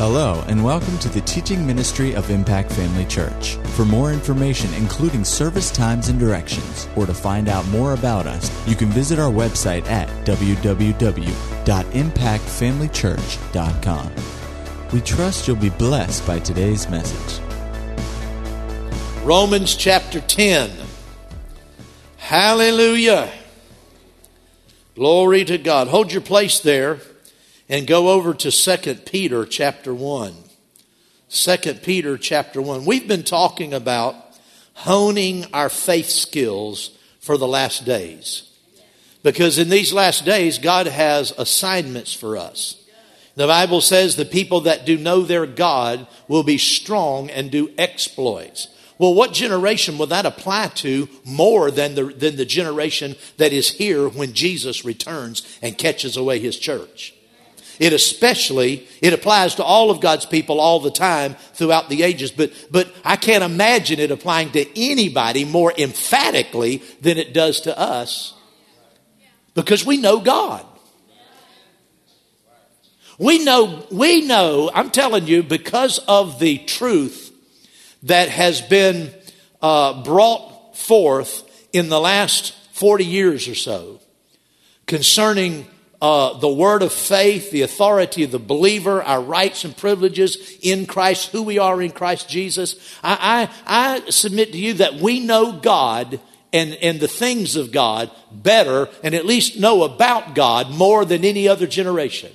Hello, and welcome to the teaching ministry of Impact Family Church. For more information, including service times and directions, or to find out more about us, you can visit our website at www.impactfamilychurch.com. We trust you'll be blessed by today's message. Romans chapter 10. Hallelujah. Glory to God. Hold your place there and go over to 2 Peter chapter 1. 2 Peter chapter 1. We've been talking about honing our faith skills for the last days. Because in these last days, God has assignments for us. The Bible says the people that do know their God will be strong and do exploits. Well, what generation will that apply to more than the, than the generation that is here when Jesus returns and catches away his church? It especially, it applies to all of God's people all the time throughout the ages, but, but I can't imagine it applying to anybody more emphatically than it does to us because we know God. We know, we know, I'm telling you, because of the truth that has been uh, brought forth in the last 40 years or so concerning uh, the word of faith, the authority of the believer, our rights and privileges in Christ, who we are in Christ Jesus. I, I, I submit to you that we know God and, and the things of God better and at least know about God more than any other generation.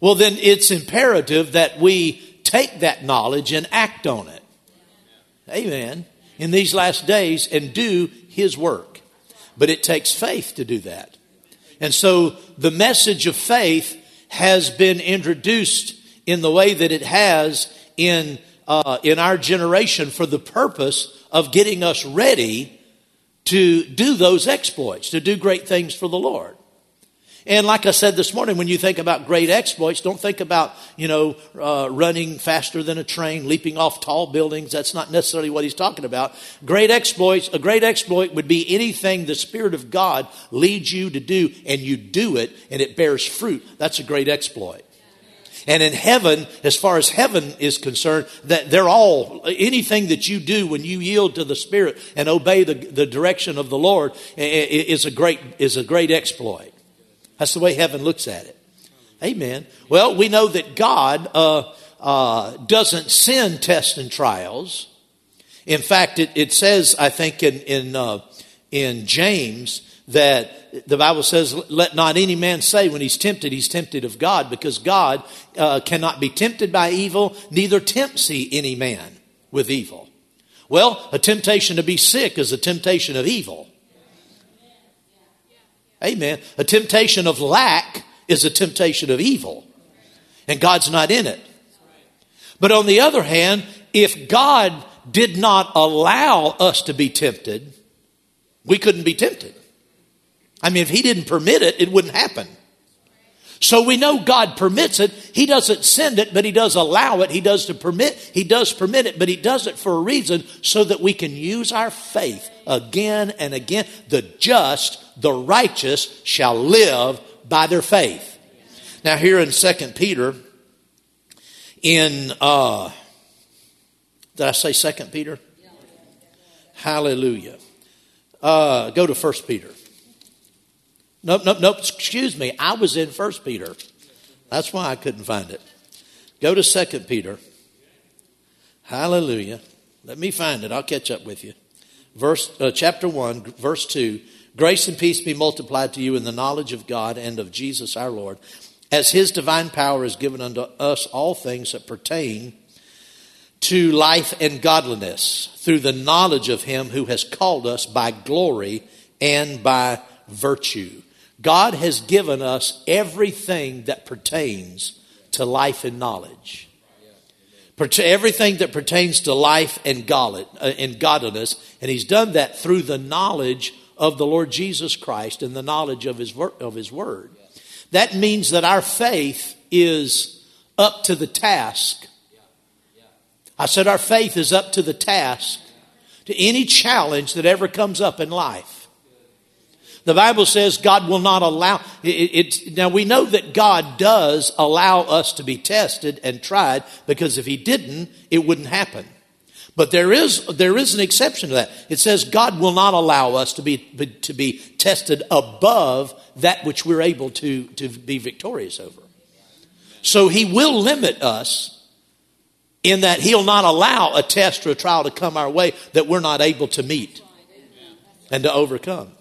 Well, then it's imperative that we take that knowledge and act on it. Amen. In these last days and do His work. But it takes faith to do that. And so the message of faith has been introduced in the way that it has in, uh, in our generation for the purpose of getting us ready to do those exploits, to do great things for the Lord. And like I said this morning, when you think about great exploits, don't think about, you know, uh, running faster than a train, leaping off tall buildings. That's not necessarily what he's talking about. Great exploits, a great exploit would be anything the Spirit of God leads you to do and you do it and it bears fruit. That's a great exploit. And in heaven, as far as heaven is concerned, that they're all, anything that you do when you yield to the Spirit and obey the, the direction of the Lord is a great, is a great exploit. That's the way heaven looks at it. Amen. Well, we know that God uh, uh, doesn't send tests and trials. In fact, it, it says, I think, in in uh, in James that the Bible says, "Let not any man say when he's tempted, he's tempted of God, because God uh, cannot be tempted by evil, neither tempts he any man with evil." Well, a temptation to be sick is a temptation of evil. Amen. A temptation of lack is a temptation of evil, and God's not in it. But on the other hand, if God did not allow us to be tempted, we couldn't be tempted. I mean, if He didn't permit it, it wouldn't happen. So we know God permits it. He doesn't send it, but He does allow it. He does to permit. He does permit it, but He does it for a reason so that we can use our faith again and again. The just, the righteous shall live by their faith. Now here in Second Peter, in uh, did I say Second Peter? Hallelujah. Uh, go to First Peter. Nope, nope, nope. Excuse me. I was in First Peter. That's why I couldn't find it. Go to Second Peter. Hallelujah. Let me find it. I'll catch up with you. Verse, uh, chapter 1, verse 2. Grace and peace be multiplied to you in the knowledge of God and of Jesus our Lord, as his divine power is given unto us all things that pertain to life and godliness through the knowledge of him who has called us by glory and by virtue. God has given us everything that pertains to life and knowledge. Everything that pertains to life and uh, godliness, and He's done that through the knowledge of the Lord Jesus Christ and the knowledge of His, of his Word. That means that our faith is up to the task. I said our faith is up to the task to any challenge that ever comes up in life. The Bible says God will not allow it, it, Now we know that God does allow us to be tested and tried because if He didn't, it wouldn't happen. But there is there is an exception to that. It says God will not allow us to be to be tested above that which we're able to to be victorious over. So He will limit us in that He'll not allow a test or a trial to come our way that we're not able to meet and to overcome.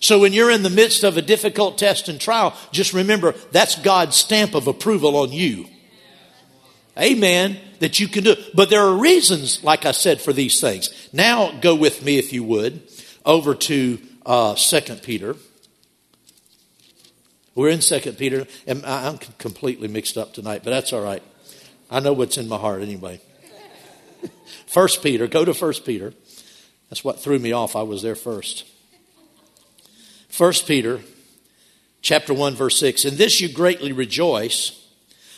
So when you're in the midst of a difficult test and trial, just remember that's God's stamp of approval on you. Amen. That you can do. But there are reasons, like I said, for these things. Now go with me, if you would, over to uh, 2 Peter. We're in 2 Peter, and I'm completely mixed up tonight, but that's all right. I know what's in my heart anyway. First Peter, go to First Peter. That's what threw me off. I was there first. 1 Peter chapter 1 verse 6 in this you greatly rejoice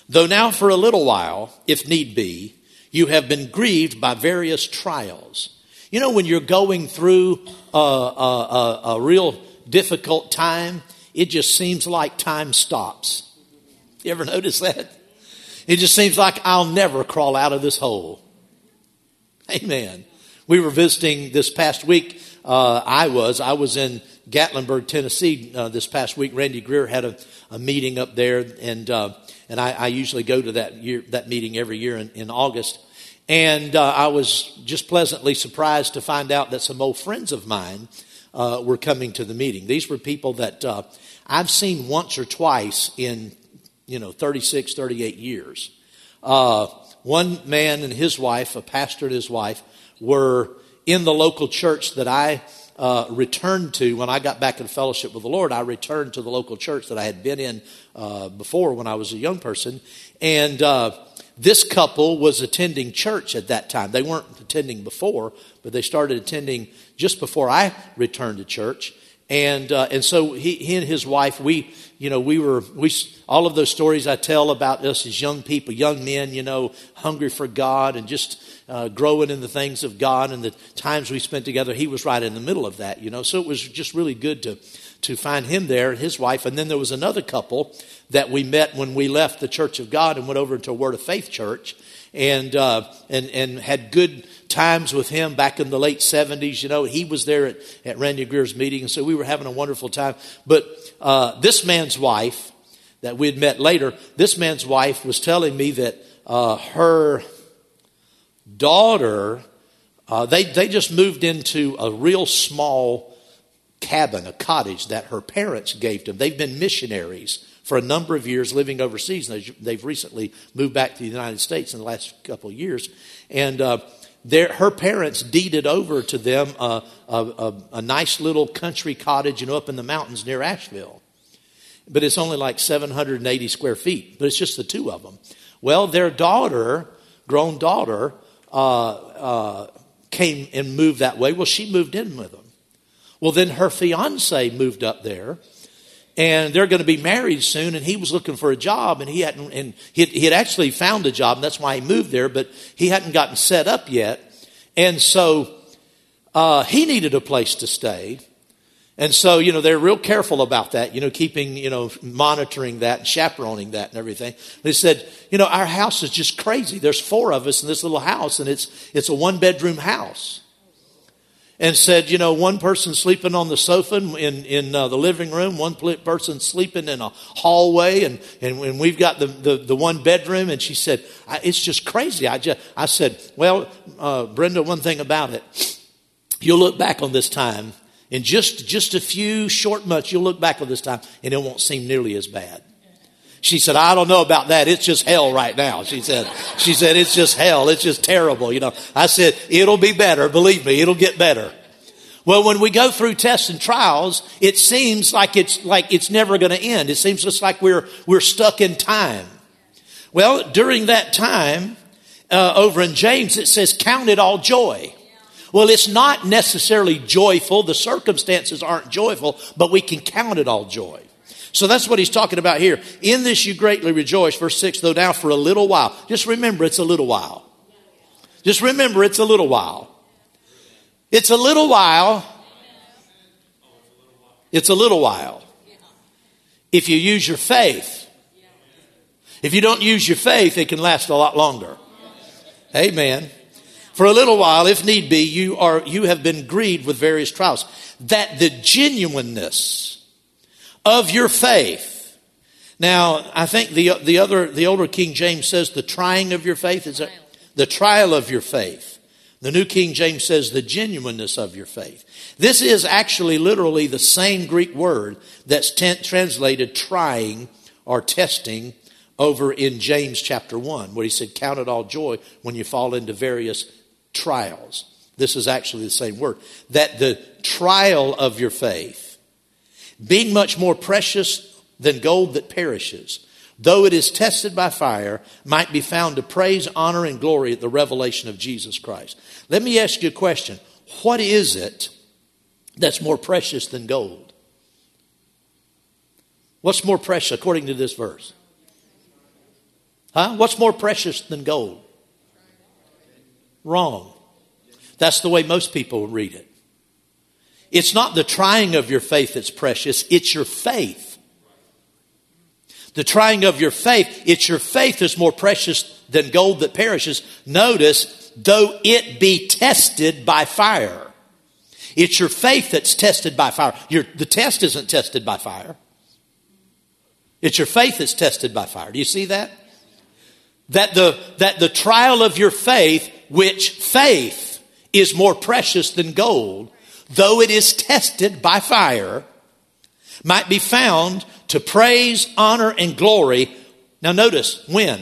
though now for a little while if need be you have been grieved by various trials. You know when you're going through a, a, a, a real difficult time it just seems like time stops. You ever notice that? It just seems like i'll never crawl out of this hole. Amen. We were visiting this past week uh, i was i was in Gatlinburg, Tennessee, uh, this past week. Randy Greer had a, a meeting up there, and uh, and I, I, usually go to that year that meeting every year in, in August. And uh, I was just pleasantly surprised to find out that some old friends of mine uh, were coming to the meeting. These were people that uh, I've seen once or twice in you know 36, 38 years. Uh, one man and his wife, a pastor and his wife, were in the local church that I uh, returned to when I got back in fellowship with the Lord. I returned to the local church that I had been in uh, before when I was a young person, and uh, this couple was attending church at that time. They weren't attending before, but they started attending just before I returned to church. And uh, and so he, he and his wife, we you know we were we all of those stories I tell about us as young people, young men, you know, hungry for God and just uh, growing in the things of God and the times we spent together, he was right in the middle of that, you know. So it was just really good to, to find him there and his wife. And then there was another couple that we met when we left the Church of God and went over to Word of Faith Church and, uh, and, and had good times with him back in the late 70s. You know, he was there at, at Randy Greer's meeting, and so we were having a wonderful time. But uh, this man's wife that we had met later, this man's wife was telling me that uh, her daughter, uh, they, they just moved into a real small cabin, a cottage that her parents gave them. They've been missionaries for a number of years living overseas. and They've recently moved back to the United States in the last couple of years. And uh, her parents deeded over to them a, a, a, nice little country cottage you know, up in the mountains near Asheville. But it's only like 780 square feet, but it's just the two of them. Well, their daughter, grown daughter, uh, uh, came and moved that way. Well, she moved in with them. Well, then her fiance moved up there, and they're going to be married soon. And he was looking for a job, and he hadn't. And he had, actually found a job, and that's why he moved there. But he hadn't gotten set up yet, and so uh, he needed a place to stay. And so, you know, they're real careful about that, you know, keeping, you know, monitoring that and chaperoning that and everything. They said, you know, our house is just crazy. There's four of us in this little house and it's, it's a one bedroom house. And said, you know, one person sleeping on the sofa in, in uh, the living room, one person sleeping in a hallway, and, and, and we've got the, the, the one bedroom. And she said, it's just crazy. I, just, I said, well, uh, Brenda, one thing about it, you'll look back on this time in just, just a few short months, you'll look back on this time and it won't seem nearly as bad. She said, I don't know about that. It's just hell right now. She said, she said, it's just hell. It's just terrible. You know, I said, it'll be better. Believe me, it'll get better. Well, when we go through tests and trials, it seems like it's, like it's never going to end. It seems just like we're, we're stuck in time. Well, during that time, uh, over in James, it says, count it all joy. Well, it's not necessarily joyful. The circumstances aren't joyful, but we can count it all joy. So that's what he's talking about here. In this you greatly rejoice. Verse 6, though now for a little while. Just remember it's a little while. Just remember it's a little while. It's a little while. it's a little while. If you use your faith, if you don't use your faith, it can last a lot longer. Amen. For a little while, if need be, you are you have been grieved with various trials. That the genuineness of your faith. Now, I think the the other the older King James says the trying of your faith is that the trial of your faith. The New King James says the genuineness of your faith. This is actually literally the same Greek word that's t- translated trying or testing over in James chapter 1, where he said, Count it all joy when you fall into various trials. This is actually the same word. That the trial of your faith, being much more precious than gold that perishes, though it is tested by fire, might be found to praise, honor, and glory at the revelation of Jesus Christ. Let me ask you a question. What is it that's more precious than gold? What's more precious according to this verse? Huh? What's more precious than gold? Wrong. That's the way most people read it. It's not the trying of your faith that's precious, it's your faith. The trying of your faith, it's your faith that's more precious than gold that perishes. Notice, though it be tested by fire. It's your faith that's tested by fire. Your, the test isn't tested by fire. It's your faith that's tested by fire. Do you see that? That the, that the trial of your faith which faith is more precious than gold, though it is tested by fire, might be found to praise, honor, and glory. Now, notice when?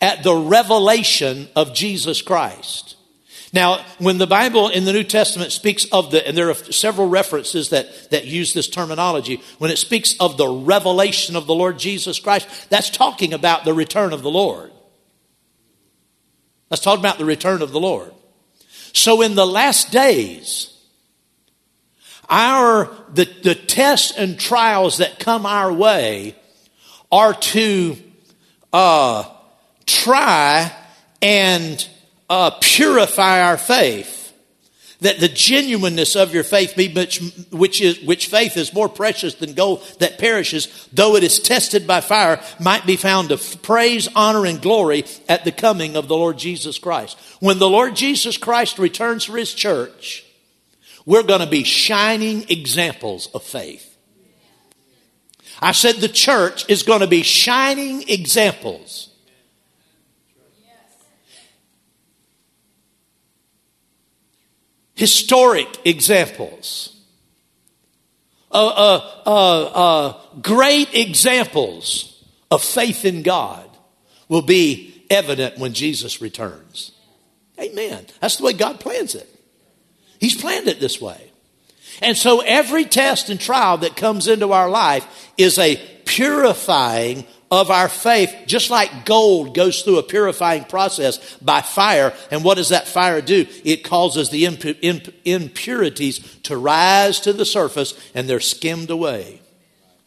At the revelation of Jesus Christ. Now, when the Bible in the New Testament speaks of the, and there are several references that, that use this terminology, when it speaks of the revelation of the Lord Jesus Christ, that's talking about the return of the Lord. Let's talk about the return of the Lord. So in the last days, our the, the tests and trials that come our way are to uh, try and uh, purify our faith. That the genuineness of your faith be which, which is which faith is more precious than gold that perishes though it is tested by fire might be found to praise honor and glory at the coming of the lord jesus christ. When the lord jesus christ returns for his church we're going to be shining examples of faith i said the church is going to be shining examples historic examples, uh, uh, uh, uh, great examples of faith in God will be evident when Jesus returns. Amen. That's the way God plans it. He's planned it this way. And so every test and trial that comes into our life is a purifying of our faith, just like gold goes through a purifying process by fire. And what does that fire do? It causes the imp- impurities to rise to the surface and they're skimmed away.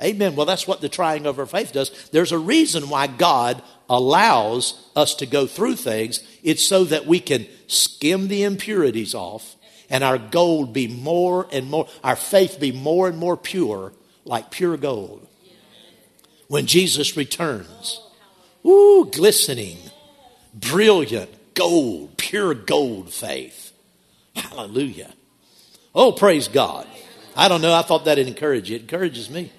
Amen. Well, that's what the trying of our faith does. There's a reason why God allows us to go through things. It's so that we can skim the impurities off and our gold be more and more, our faith be more and more pure, like pure gold when Jesus returns. Ooh, glistening, brilliant, gold, pure gold faith. Hallelujah. Oh, praise God. I don't know. I thought that'd encourage you. It encourages me.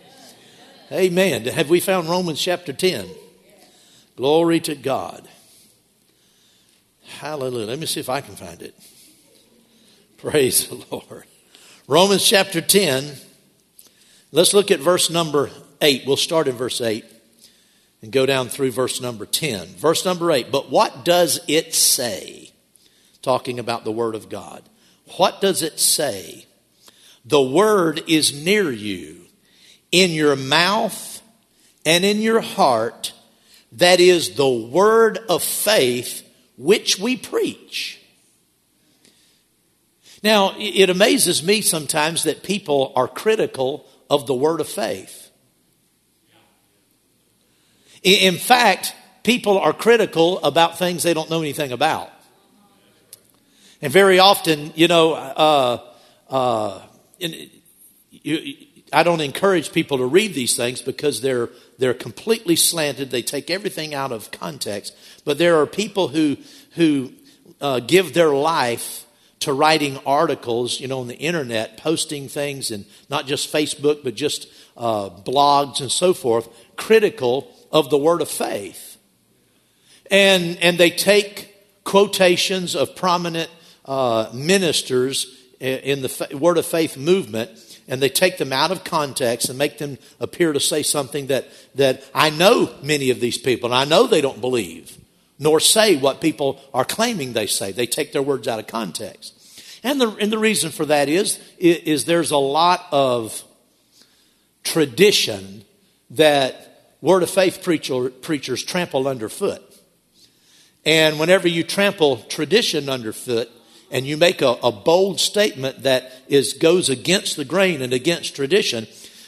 Amen. Have we found Romans chapter 10? Glory to God. Hallelujah. Let me see if I can find it. Praise the Lord. Romans chapter 10. Let's look at verse number 8. We'll start in verse 8 and go down through verse number 10. Verse number 8. But what does it say? Talking about the Word of God. What does it say? The Word is near you, in your mouth and in your heart. That is the Word of faith which we preach. Now, it amazes me sometimes that people are critical of the word of faith. In fact, people are critical about things they don't know anything about. And very often, you know, uh, uh, you, I don't encourage people to read these things because they're they're completely slanted. They take everything out of context. But there are people who who uh, give their life to writing articles, you know, on the internet, posting things, and not just Facebook, but just uh, blogs and so forth, critical of the word of faith. And and they take quotations of prominent uh, ministers in the word of faith movement and they take them out of context and make them appear to say something that, that I know many of these people, and I know they don't believe, nor say what people are claiming they say. They take their words out of context. And the, and the reason for that is, is there's a lot of tradition that word of faith preacher, preachers trample underfoot. And whenever you trample tradition underfoot, and you make a, a bold statement that is goes against the grain and against tradition,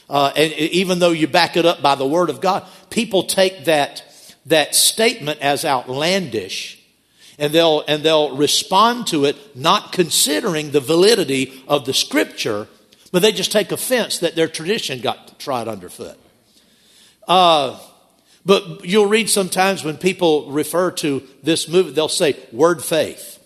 uh, and even though you back it up by the word of God, people take that that statement as outlandish, and they'll and they'll respond to it not considering the validity of the scripture, but they just take offense that their tradition got trod underfoot. Uh, but you'll read sometimes when people refer to this movement, they'll say word faith.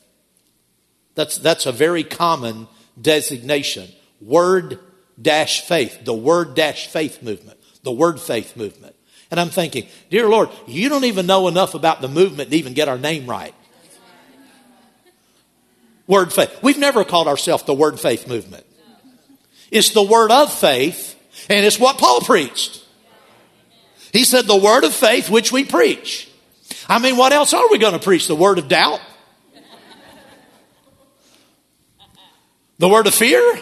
That's, that's a very common designation. Word dash faith, the word dash faith movement, the word faith movement. And I'm thinking, dear Lord, you don't even know enough about the movement to even get our name right. Word faith. We've never called ourselves the word faith movement. It's the word of faith, and it's what Paul preached. He said, the word of faith which we preach. I mean, what else are we going to preach? The word of doubt? The word of fear?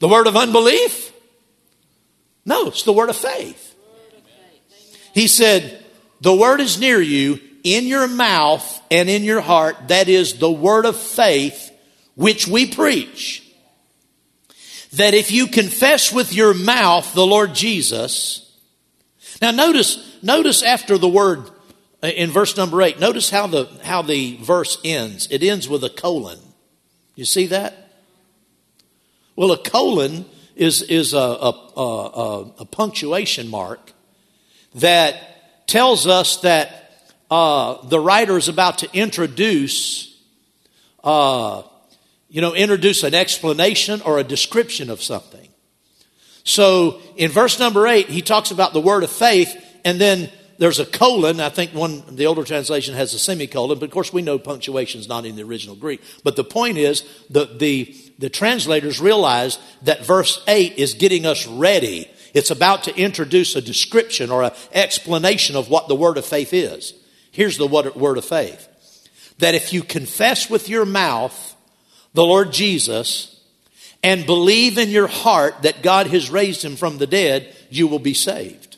The word of unbelief? No, it's the word of faith. He said, The word is near you, in your mouth and in your heart. That is the word of faith which we preach. That if you confess with your mouth the Lord Jesus. Now notice, notice after the word uh, in verse number eight, notice how the, how the verse ends. It ends with a colon. You see that? Well, a colon is, is a, a, a, a punctuation mark that tells us that uh, the writer is about to introduce, uh, you know, introduce an explanation or a description of something. So in verse number eight, he talks about the word of faith, and then there's a colon. I think one, the older translation has a semicolon, but of course we know punctuation is not in the original Greek. But the point is, the, the, the translators realize that verse 8 is getting us ready. It's about to introduce a description or an explanation of what the word of faith is. Here's the word of faith. That if you confess with your mouth the Lord Jesus and believe in your heart that God has raised him from the dead, you will be saved.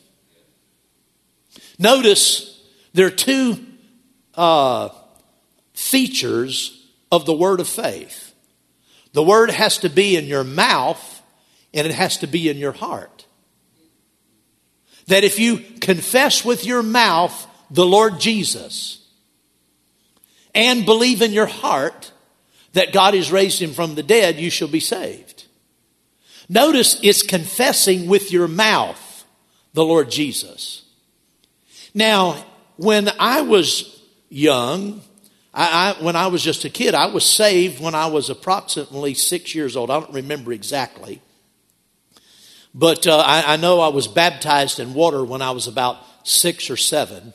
Notice there are two uh, features of the word of faith. The word has to be in your mouth and it has to be in your heart. That if you confess with your mouth the Lord Jesus and believe in your heart that God has raised him from the dead, you shall be saved. Notice it's confessing with your mouth the Lord Jesus. Now, when I was young, I, I, when I was just a kid, I was saved when I was approximately six years old. I don't remember exactly. But uh, I, I, know I was baptized in water when I was about six or seven.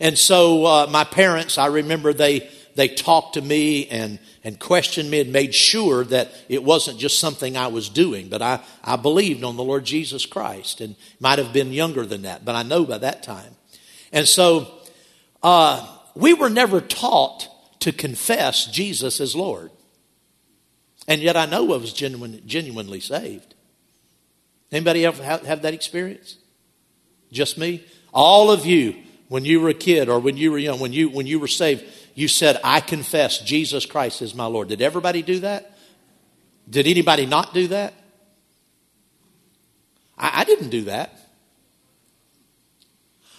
And so uh, my parents, I remember they, they talked to me and, and questioned me and made sure that it wasn't just something I was doing, but I, I believed on the Lord Jesus Christ and might have been younger than that, but I know by that time. And so uh, we were never taught to confess Jesus as Lord. And yet I know I was genuine, genuinely saved. Anybody ever have, have that experience? Just me? All of you, when you were a kid or when you were young, when you, when you were saved, you said, I confess Jesus Christ is my Lord. Did everybody do that? Did anybody not do that? I, I didn't do that.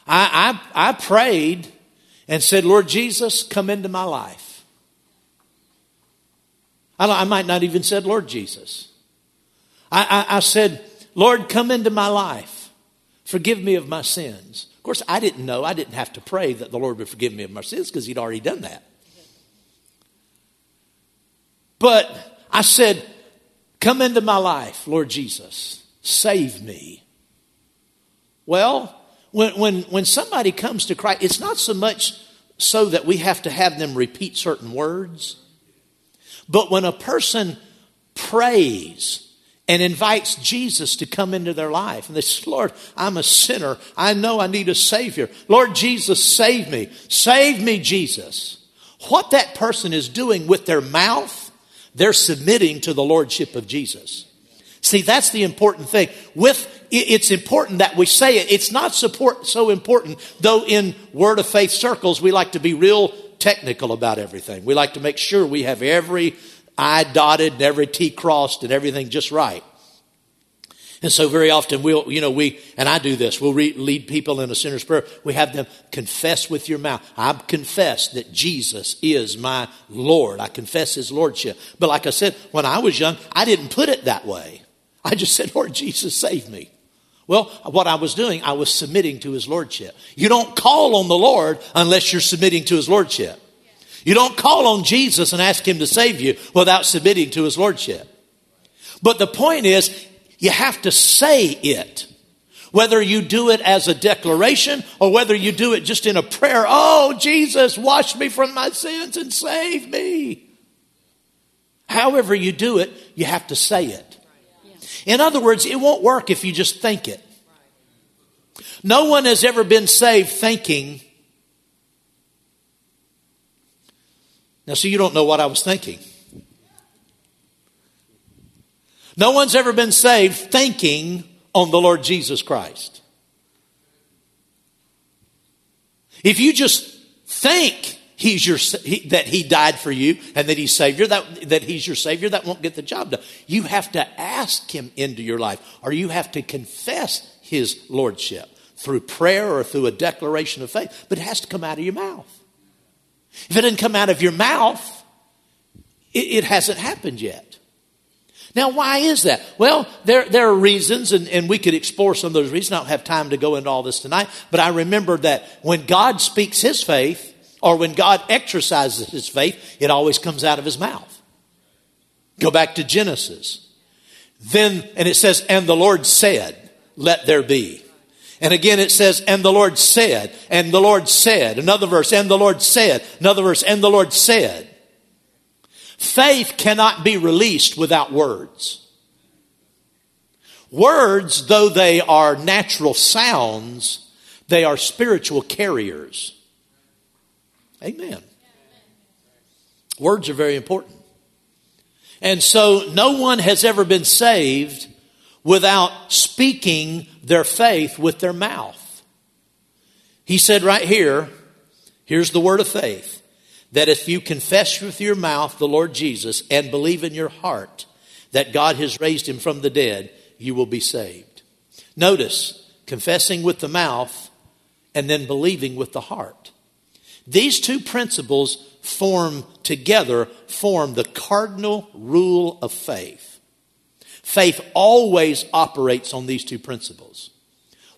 I, I, I prayed and said, Lord Jesus, come into my life. I, I might not even said, Lord Jesus. I, I, I said, Lord, come into my life. Forgive me of my sins. Of course, I didn't know. I didn't have to pray that the Lord would forgive me of my sins because He'd already done that. But I said, Come into my life, Lord Jesus. Save me. Well, when, when, when somebody comes to Christ, it's not so much so that we have to have them repeat certain words, but when a person prays and invites Jesus to come into their life. And they say, Lord, I'm a sinner. I know I need a Savior. Lord Jesus, save me. Save me, Jesus. What that person is doing with their mouth, they're submitting to the Lordship of Jesus. See, that's the important thing. With it's important that we say it. It's not support, so important, though in word of faith circles, we like to be real technical about everything. We like to make sure we have every I dotted and every T crossed and everything just right. And so very often we'll, you know, we, and I do this, we'll re- lead people in a sinner's prayer. We have them confess with your mouth. I confess that Jesus is my Lord. I confess his Lordship. But like I said, when I was young, I didn't put it that way. I just said, Lord Jesus, save me. Well, what I was doing, I was submitting to his Lordship. You don't call on the Lord unless you're submitting to his Lordship. You don't call on Jesus and ask him to save you without submitting to his lordship. But the point is, you have to say it. Whether you do it as a declaration or whether you do it just in a prayer, oh, Jesus, wash me from my sins and save me. However, you do it, you have to say it. In other words, it won't work if you just think it. No one has ever been saved thinking, Now, see, you don't know what I was thinking. No one's ever been saved thinking on the Lord Jesus Christ. If you just think he's your, he, that he died for you and that he's savior, that, that he's your savior, that won't get the job done. You have to ask him into your life or you have to confess his lordship through prayer or through a declaration of faith, but it has to come out of your mouth. If it didn't come out of your mouth, it, it hasn't happened yet. Now, why is that? Well, there, there are reasons, and, and we could explore some of those reasons. I don't have time to go into all this tonight, but I remember that when God speaks his faith, or when God exercises his faith, it always comes out of his mouth. Go back to Genesis. Then, and it says, and the Lord said, let there be. And again it says, and the Lord said, and the Lord said. Another verse, and the Lord said. Another verse, and the Lord said. Faith cannot be released without words. Words, though they are natural sounds, they are spiritual carriers. Amen. Words are very important. And so no one has ever been saved without speaking their faith with their mouth. He said right here, here's the word of faith that if you confess with your mouth the Lord Jesus and believe in your heart that God has raised him from the dead, you will be saved. Notice confessing with the mouth and then believing with the heart. These two principles form together form the cardinal rule of faith. Faith always operates on these two principles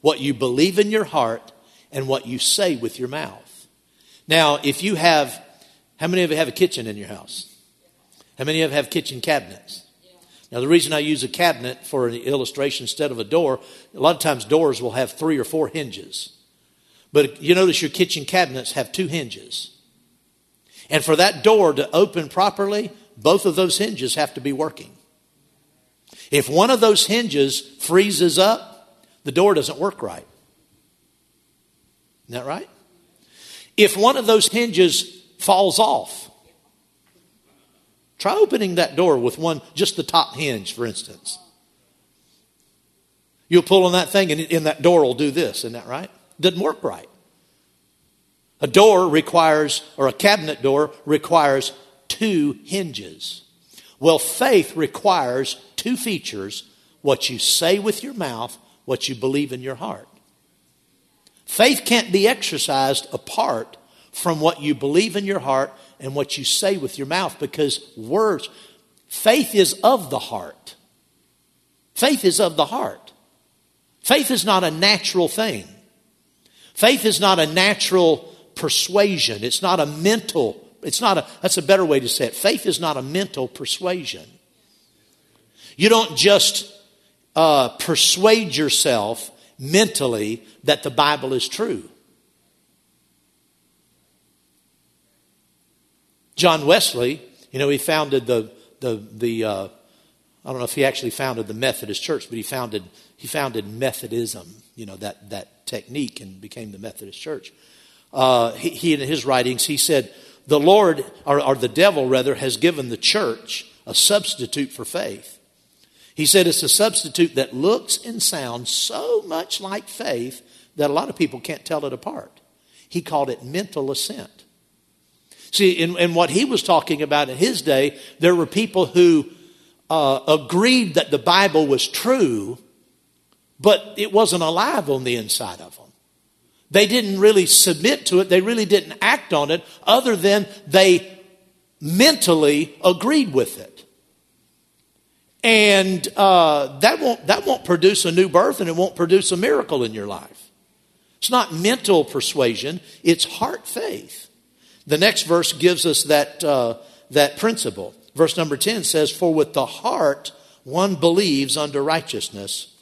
what you believe in your heart and what you say with your mouth. Now, if you have, how many of you have a kitchen in your house? How many of you have kitchen cabinets? Now, the reason I use a cabinet for an illustration instead of a door, a lot of times doors will have three or four hinges. But you notice your kitchen cabinets have two hinges. And for that door to open properly, both of those hinges have to be working. If one of those hinges freezes up, the door doesn't work right. Isn't that right? If one of those hinges falls off, try opening that door with one, just the top hinge, for instance. You'll pull on that thing and, and that door will do this, isn't that right? Doesn't work right. A door requires, or a cabinet door requires two hinges. Well, faith requires two features what you say with your mouth, what you believe in your heart. Faith can't be exercised apart from what you believe in your heart and what you say with your mouth because words, faith is of the heart. Faith is of the heart. Faith is not a natural thing. Faith is not a natural persuasion. It's not a mental, it's not a, that's a better way to say it. Faith is not a mental persuasion. You don't just uh, persuade yourself mentally that the Bible is true. John Wesley, you know, he founded the, the, the uh, I don't know if he actually founded the Methodist Church, but he founded, he founded Methodism, you know, that, that technique and became the Methodist Church. Uh, he, he, in his writings, he said, the Lord, or, or the devil rather, has given the church a substitute for faith. He said it's a substitute that looks and sounds so much like faith that a lot of people can't tell it apart. He called it mental assent. See, in, in what he was talking about in his day, there were people who uh, agreed that the Bible was true, but it wasn't alive on the inside of them. They didn't really submit to it, they really didn't act on it, other than they mentally agreed with it. And uh, that, won't, that won't produce a new birth and it won't produce a miracle in your life. It's not mental persuasion, it's heart faith. The next verse gives us that, uh, that principle. Verse number 10 says, For with the heart one believes unto righteousness,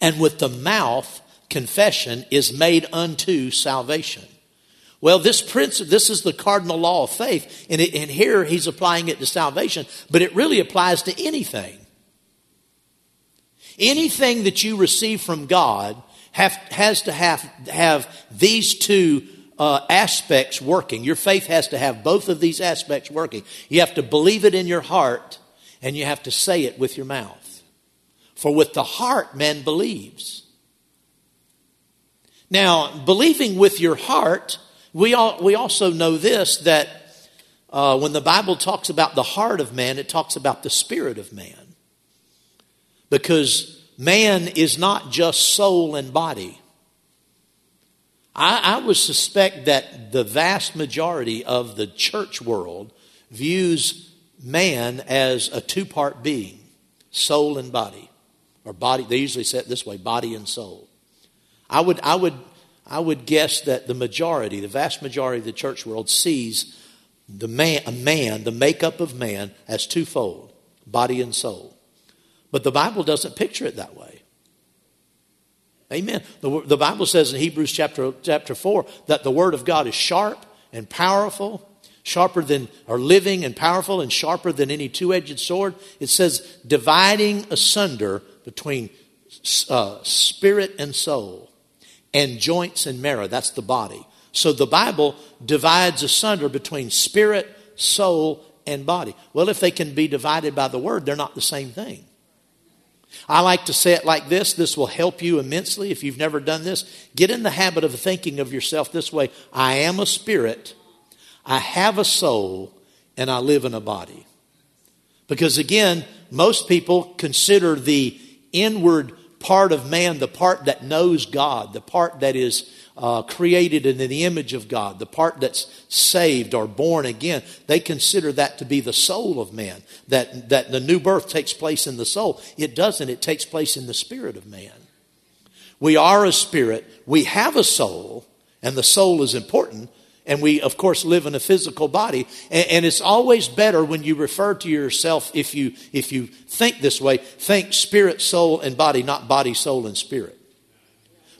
and with the mouth confession is made unto salvation. Well, this principle, this is the cardinal law of faith, and, it, and here he's applying it to salvation, but it really applies to anything. Anything that you receive from God have, has to have, have these two uh, aspects working. Your faith has to have both of these aspects working. You have to believe it in your heart, and you have to say it with your mouth. For with the heart, man believes. Now, believing with your heart, we, all, we also know this that uh, when the Bible talks about the heart of man, it talks about the spirit of man. Because man is not just soul and body. I, I would suspect that the vast majority of the church world views man as a two part being soul and body. Or body, they usually say it this way body and soul. I would, I would, I would guess that the majority, the vast majority of the church world sees the man, a man, the makeup of man, as twofold body and soul. But the Bible doesn't picture it that way. Amen. The, the Bible says in Hebrews chapter, chapter 4 that the Word of God is sharp and powerful, sharper than, or living and powerful and sharper than any two edged sword. It says dividing asunder between uh, spirit and soul and joints and marrow. That's the body. So the Bible divides asunder between spirit, soul, and body. Well, if they can be divided by the Word, they're not the same thing. I like to say it like this. This will help you immensely if you've never done this. Get in the habit of thinking of yourself this way I am a spirit, I have a soul, and I live in a body. Because again, most people consider the inward part of man the part that knows God, the part that is uh, created in the image of God, the part that's saved or born again, they consider that to be the soul of man, that, that the new birth takes place in the soul. It doesn't, it takes place in the spirit of man. We are a spirit, we have a soul, and the soul is important. And we, of course, live in a physical body. And, and it's always better when you refer to yourself, if you, if you think this way, think spirit, soul, and body, not body, soul, and spirit.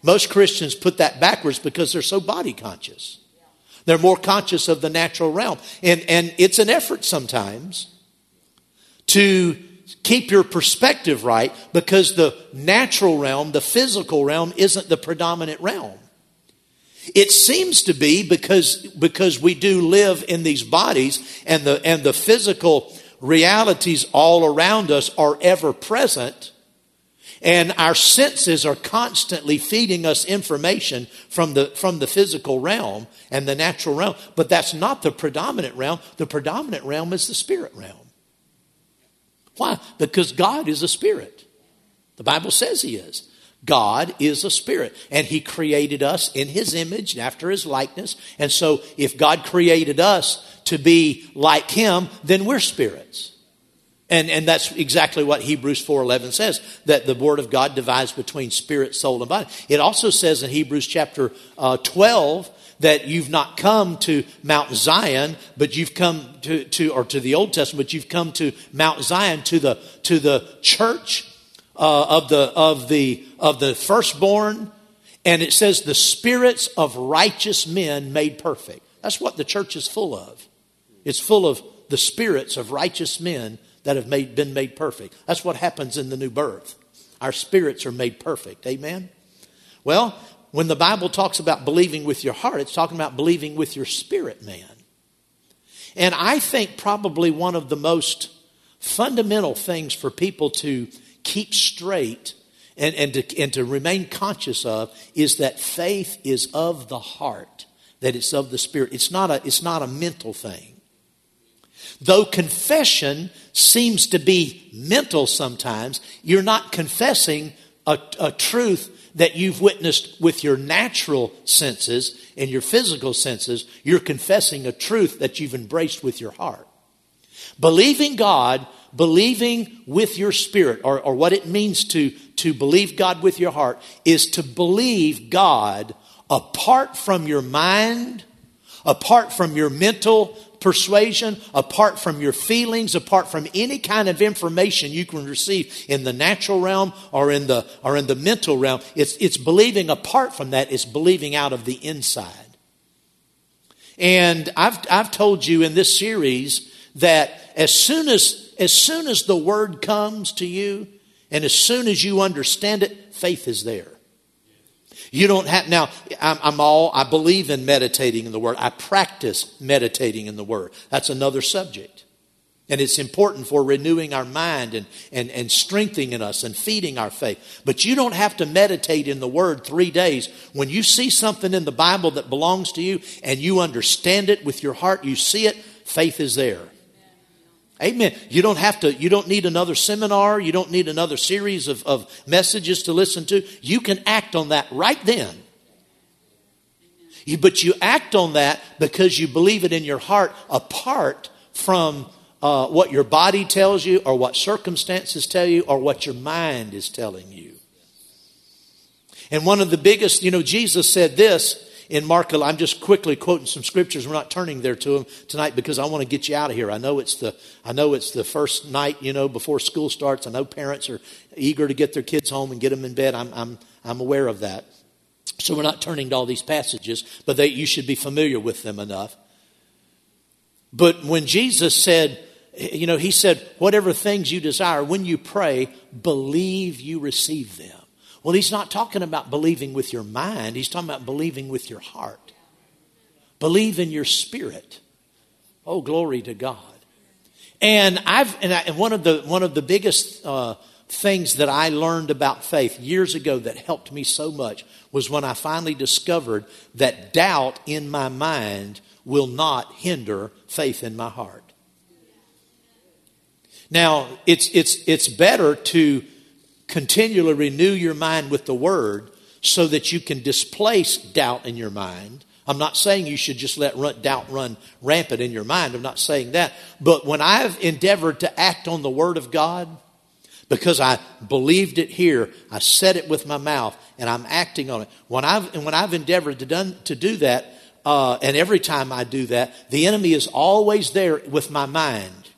Most Christians put that backwards because they're so body conscious. They're more conscious of the natural realm. And, and it's an effort sometimes to keep your perspective right because the natural realm, the physical realm, isn't the predominant realm. It seems to be because, because we do live in these bodies and the, and the physical realities all around us are ever present and our senses are constantly feeding us information from the, from the physical realm and the natural realm. But that's not the predominant realm. The predominant realm is the spirit realm. Why? Because God is a spirit. The Bible says He is. God is a spirit, and He created us in His image and after His likeness. And so, if God created us to be like Him, then we're spirits. And, and that's exactly what Hebrews 4.11 says, that the Word of God divides between spirit, soul, and body. It also says in Hebrews chapter uh, 12 that you've not come to Mount Zion, but you've come to, to or to the Old Testament, but you've come to Mount Zion, to the, to the church uh, of, the, of, the, of the firstborn. And it says the spirits of righteous men made perfect. That's what the church is full of. It's full of the spirits of righteous men that have made, been made perfect. That's what happens in the new birth. Our spirits are made perfect. Amen? Well, when the Bible talks about believing with your heart, it's talking about believing with your spirit, man. And I think probably one of the most fundamental things for people to keep straight and, and, to, and to remain conscious of is that faith is of the heart, that it's of the spirit. It's not a, it's not a mental thing. Though confession seems to be mental sometimes, you're not confessing a, a, truth that you've witnessed with your natural senses and your physical senses. You're confessing a truth that you've embraced with your heart. Believing God, believing with your spirit, or, or what it means to, to believe God with your heart, is to believe God apart from your mind, apart from your mental persuasion, apart from your feelings, apart from any kind of information you can receive in the natural realm or in the, or in the mental realm. It's, it's believing apart from that, it's believing out of the inside. And I've, I've told you in this series that as soon as, as soon as the word comes to you and as soon as you understand it, faith is there. You don't have, now, I'm, I'm, all, I believe in meditating in the Word. I practice meditating in the Word. That's another subject. And it's important for renewing our mind and, and, and strengthening us and feeding our faith. But you don't have to meditate in the Word three days. When you see something in the Bible that belongs to you and you understand it with your heart, you see it, faith is there. Amen. You don't have to, you don't need another seminar. You don't need another series of, of messages to listen to. You can act on that right then. You, but you act on that because you believe it in your heart apart from uh, what your body tells you or what circumstances tell you or what your mind is telling you. And one of the biggest, you know, Jesus said this in Mark, I'm just quickly quoting some scriptures. We're not turning there to them tonight because I want to get you out of here. I know it's the, I know it's the first night, you know, before school starts. I know parents are eager to get their kids home and get them in bed. I'm, I'm, I'm aware of that. So we're not turning to all these passages, but they, you should be familiar with them enough. But when Jesus said, you know, he said, whatever things you desire, when you pray, believe you receive them. Well, he's not talking about believing with your mind, he's talking about believing with your heart. Believe in your spirit. Oh, glory to God. And I've and, I, and one of the one of the biggest uh, things that I learned about faith years ago that helped me so much was when I finally discovered that doubt in my mind will not hinder faith in my heart. Now, it's it's it's better to continually renew your mind with the Word so that you can displace doubt in your mind. I'm not saying you should just let run, doubt run rampant in your mind. I'm not saying that. But when I've endeavored to act on the Word of God, because I believed it here, I said it with my mouth, and I'm acting on it. When I've, and when I've endeavored to, done, to do that, uh, and every time I do that, the enemy is always there with my mind.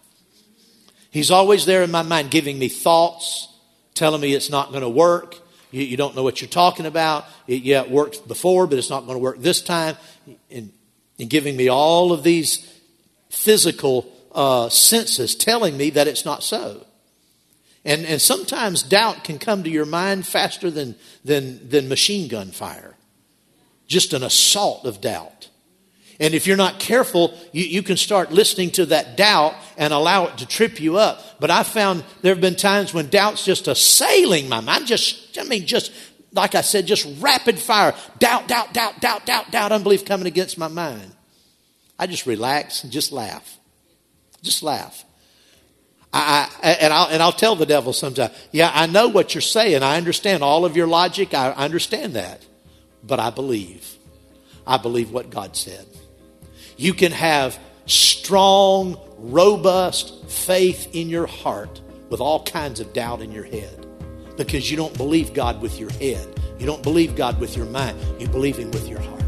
He's always there in my mind, giving me thoughts, telling me it's not going to work. You, you, don't know what you're talking about. It, yeah, it worked before, but it's not going to work this time. And, and giving me all of these physical uh, senses telling me that it's not so. And, and sometimes doubt can come to your mind faster than, than, than machine gun fire. Just an assault of doubt. And if you're not careful, you, you can start listening to that doubt and allow it to trip you up. But I found there have been times when doubt's just assailing my mind. Just, I mean, just, like I said, just rapid fire. Doubt, doubt, doubt, doubt, doubt, doubt, unbelief coming against my mind. I just relax and just laugh. Just laugh. I, I, and, I'll, and I'll tell the devil sometimes, yeah, I know what you're saying. I understand all of your logic. I understand that. But I believe. I believe what God said. You can have strong robust faith in your heart with all kinds of doubt in your head because you don't believe God with your head. You don't believe God with your mind. You believe Him with your heart.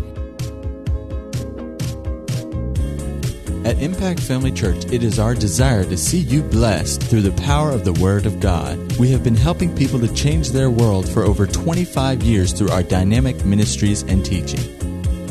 At Impact Family Church, it is our desire to see you blessed through the power of the Word of God. We have been helping people to change their world for over 25 years through our dynamic ministries and teaching.